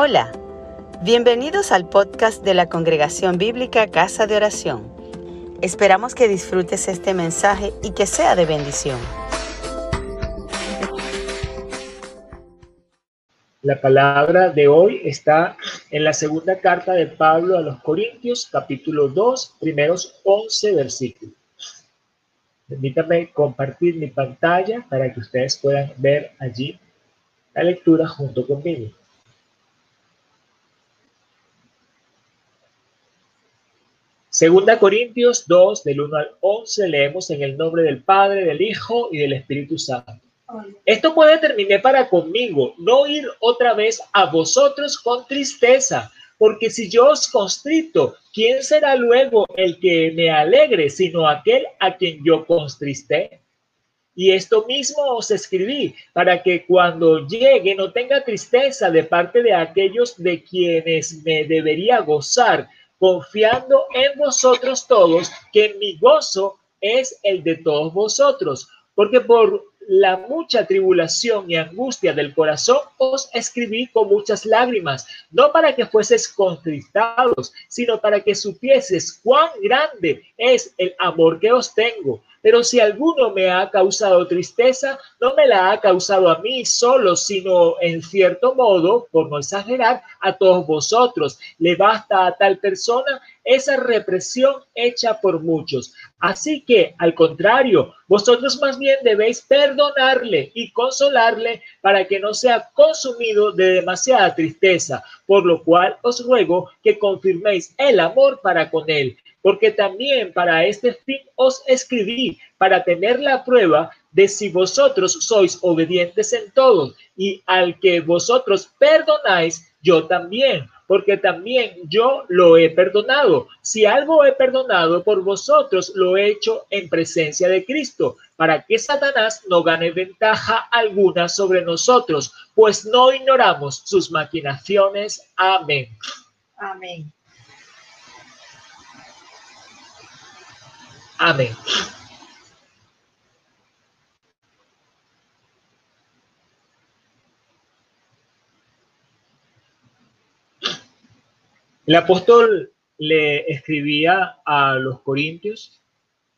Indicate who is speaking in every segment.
Speaker 1: Hola, bienvenidos al podcast de la Congregación Bíblica Casa de Oración. Esperamos que disfrutes este mensaje y que sea de bendición.
Speaker 2: La palabra de hoy está en la segunda carta de Pablo a los Corintios, capítulo 2, primeros 11 versículos. Permítanme compartir mi pantalla para que ustedes puedan ver allí la lectura junto conmigo. Segunda Corintios 2, del 1 al 11, leemos en el nombre del Padre, del Hijo y del Espíritu Santo. Esto puede terminar para conmigo, no ir otra vez a vosotros con tristeza, porque si yo os constrito, ¿quién será luego el que me alegre, sino aquel a quien yo constristé? Y esto mismo os escribí para que cuando llegue no tenga tristeza de parte de aquellos de quienes me debería gozar, confiando en vosotros todos, que mi gozo es el de todos vosotros, porque por la mucha tribulación y angustia del corazón os escribí con muchas lágrimas, no para que fueses contristados, sino para que supieses cuán grande es el amor que os tengo pero si alguno me ha causado tristeza, no me la ha causado a mí solo, sino en cierto modo, por no exagerar, a todos vosotros. Le basta a tal persona esa represión hecha por muchos. Así que, al contrario, vosotros más bien debéis perdonarle y consolarle para que no sea consumido de demasiada tristeza, por lo cual os ruego que confirméis el amor para con él porque también para este fin os escribí, para tener la prueba de si vosotros sois obedientes en todo, y al que vosotros perdonáis, yo también, porque también yo lo he perdonado. Si algo he perdonado por vosotros, lo he hecho en presencia de Cristo, para que Satanás no gane ventaja alguna sobre nosotros, pues no ignoramos sus maquinaciones. Amén. Amén. Amén. El apóstol le escribía a los corintios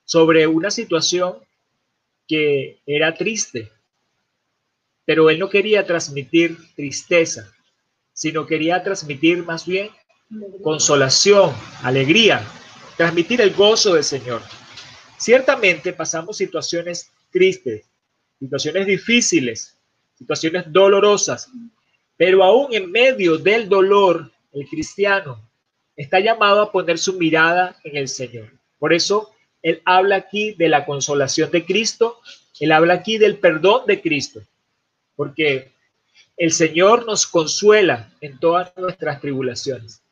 Speaker 2: sobre una situación que era triste, pero él no quería transmitir tristeza, sino quería transmitir más bien consolación, alegría, transmitir el gozo del Señor. Ciertamente pasamos situaciones tristes, situaciones difíciles, situaciones dolorosas, pero aún en medio del dolor, el cristiano está llamado a poner su mirada en el Señor. Por eso él habla aquí de la consolación de Cristo, él habla aquí del perdón de Cristo, porque el Señor nos consuela en todas nuestras tribulaciones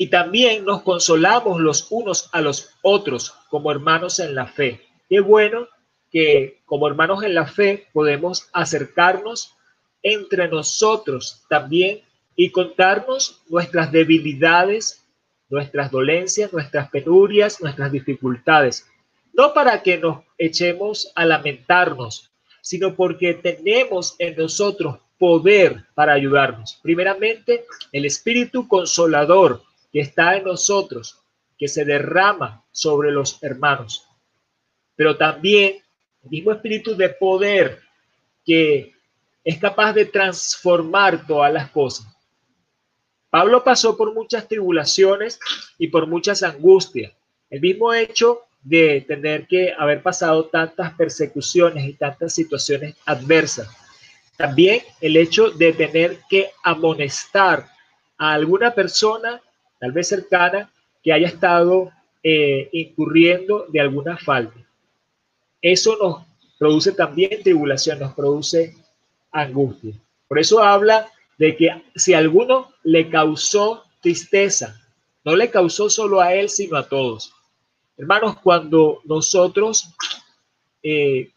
Speaker 2: y también nos consolamos los unos a los otros como hermanos en la fe. Qué bueno que como hermanos en la fe podemos acercarnos entre nosotros también y contarnos nuestras debilidades, nuestras dolencias, nuestras penurias, nuestras dificultades. No para que nos echemos a lamentarnos, sino porque tenemos en nosotros poder para ayudarnos. Primeramente, el Espíritu Consolador que está en nosotros, que se derrama sobre los hermanos, pero también el mismo espíritu de poder que es capaz de transformar todas las cosas. Pablo pasó por muchas tribulaciones y por muchas angustias. El mismo hecho de tener que haber pasado tantas persecuciones y tantas situaciones adversas. También el hecho de tener que amonestar a alguna persona tal vez cercana, que haya estado eh, incurriendo de alguna falta. Eso nos produce también tribulación, nos produce angustia. Por eso habla de que si alguno le causó tristeza, no le causó solo a él, sino a todos. Hermanos, cuando nosotros eh,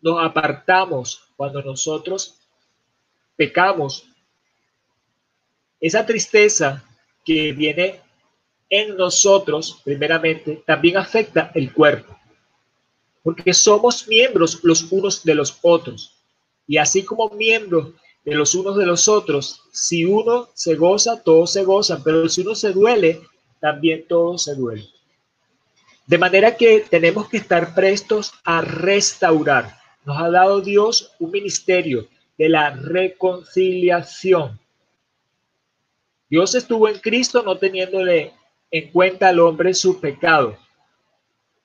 Speaker 2: nos apartamos, cuando nosotros pecamos, esa tristeza que viene en nosotros, primeramente, también afecta el cuerpo, porque somos miembros los unos de los otros. Y así como miembros de los unos de los otros. Si uno se goza, todos se gozan, pero si uno se duele, también todos se duelen. De manera que tenemos que estar prestos a restaurar. Nos ha dado Dios un ministerio de la reconciliación. Dios estuvo en Cristo no teniéndole en cuenta al hombre su pecado,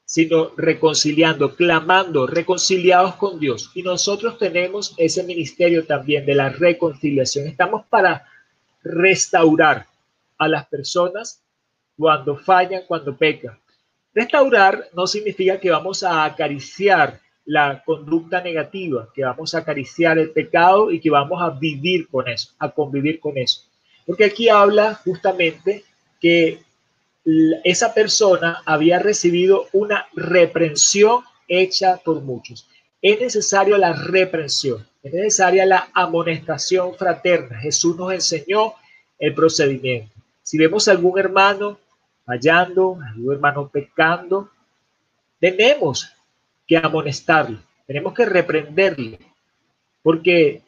Speaker 2: sino reconciliando, clamando, reconciliados con Dios. Y nosotros tenemos ese ministerio también de la reconciliación. Estamos para restaurar a las personas cuando fallan, cuando pecan. Restaurar no significa que vamos a acariciar la conducta negativa, que vamos a acariciar el pecado y que vamos a vivir con eso, a convivir con eso. Porque aquí habla justamente que esa persona había recibido una reprensión hecha por muchos. Es necesario la reprensión, es necesaria la amonestación fraterna. Jesús nos enseñó el procedimiento. Si vemos a algún hermano fallando, algún hermano pecando, tenemos que amonestarle, tenemos que reprenderle, porque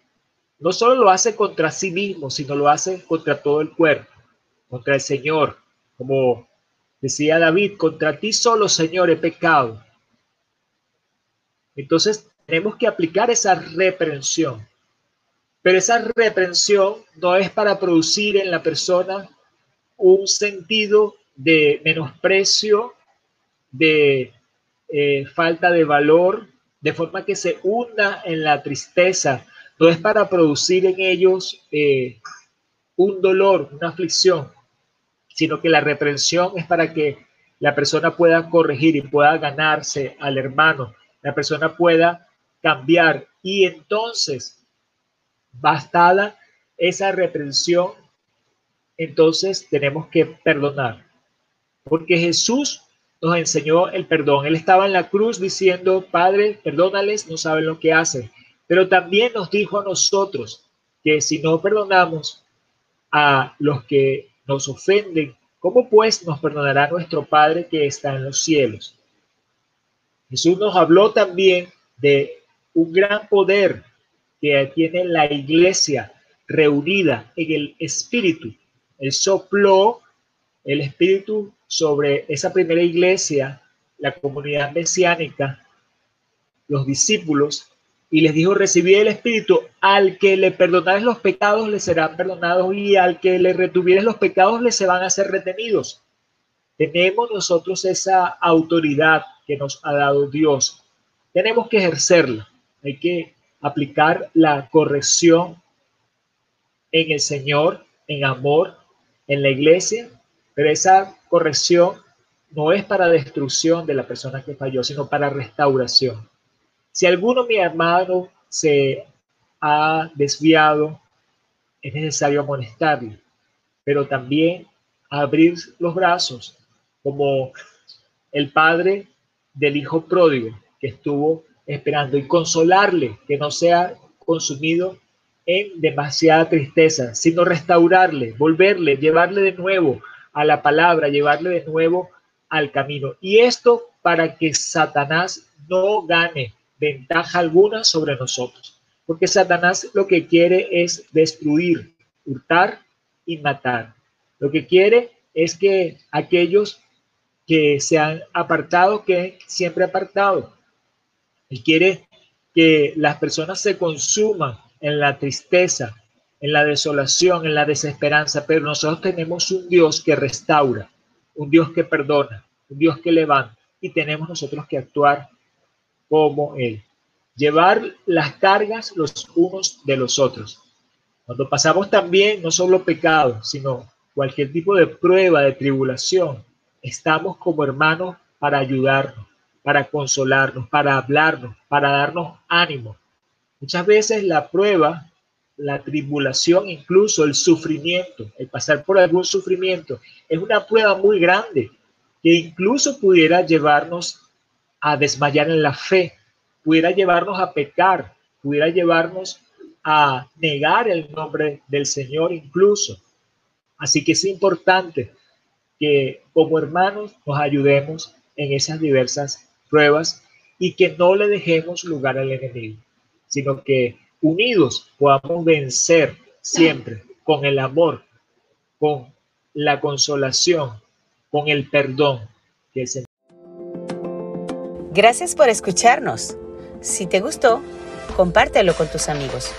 Speaker 2: no solo lo hace contra sí mismo, sino lo hace contra todo el cuerpo, contra el Señor, como decía David, contra ti solo, Señor, he pecado. Entonces tenemos que aplicar esa reprensión. Pero esa reprensión no es para producir en la persona un sentido de menosprecio, de eh, falta de valor, de forma que se hunda en la tristeza. No es para producir en ellos eh, un dolor, una aflicción, sino que la reprensión es para que la persona pueda corregir y pueda ganarse al hermano, la persona pueda cambiar y entonces, bastada esa reprensión, entonces tenemos que perdonar. Porque Jesús nos enseñó el perdón. Él estaba en la cruz diciendo, Padre, perdónales, no saben lo que hacen. Pero también nos dijo a nosotros que si no perdonamos a los que nos ofenden, ¿cómo pues nos perdonará nuestro Padre que está en los cielos? Jesús nos habló también de un gran poder que tiene la iglesia reunida en el Espíritu. Él sopló el Espíritu sobre esa primera iglesia, la comunidad mesiánica, los discípulos, y les dijo, recibí el Espíritu, al que le perdonares los pecados le serán perdonados y al que le retuvieres los pecados le se van a ser retenidos. Tenemos nosotros esa autoridad que nos ha dado Dios. Tenemos que ejercerla. Hay que aplicar la corrección en el Señor, en amor, en la iglesia, pero esa corrección no es para destrucción de la persona que falló, sino para restauración. Si alguno, mi hermano, se ha desviado, es necesario amonestarle, pero también abrir los brazos, como el padre del hijo pródigo que estuvo esperando y consolarle, que no sea consumido en demasiada tristeza, sino restaurarle, volverle, llevarle de nuevo a la palabra, llevarle de nuevo al camino. Y esto para que Satanás no gane ventaja alguna sobre nosotros. Porque Satanás lo que quiere es destruir, hurtar y matar. Lo que quiere es que aquellos que se han apartado, que siempre apartado. Y quiere que las personas se consuman en la tristeza, en la desolación, en la desesperanza, pero nosotros tenemos un Dios que restaura, un Dios que perdona, un Dios que levanta y tenemos nosotros que actuar como Él. Llevar las cargas los unos de los otros. Cuando pasamos también no solo pecado, sino cualquier tipo de prueba, de tribulación, estamos como hermanos para ayudarnos, para consolarnos, para hablarnos, para darnos ánimo. Muchas veces la prueba, la tribulación, incluso el sufrimiento, el pasar por algún sufrimiento, es una prueba muy grande que incluso pudiera llevarnos a desmayar en la fe, pudiera llevarnos a pecar, pudiera llevarnos a negar el nombre del Señor incluso. Así que es importante que como hermanos nos ayudemos en esas diversas pruebas y que no le dejemos lugar al enemigo, sino que unidos podamos vencer siempre con el amor, con la consolación, con el perdón que es
Speaker 1: Gracias por escucharnos. Si te gustó, compártelo con tus amigos.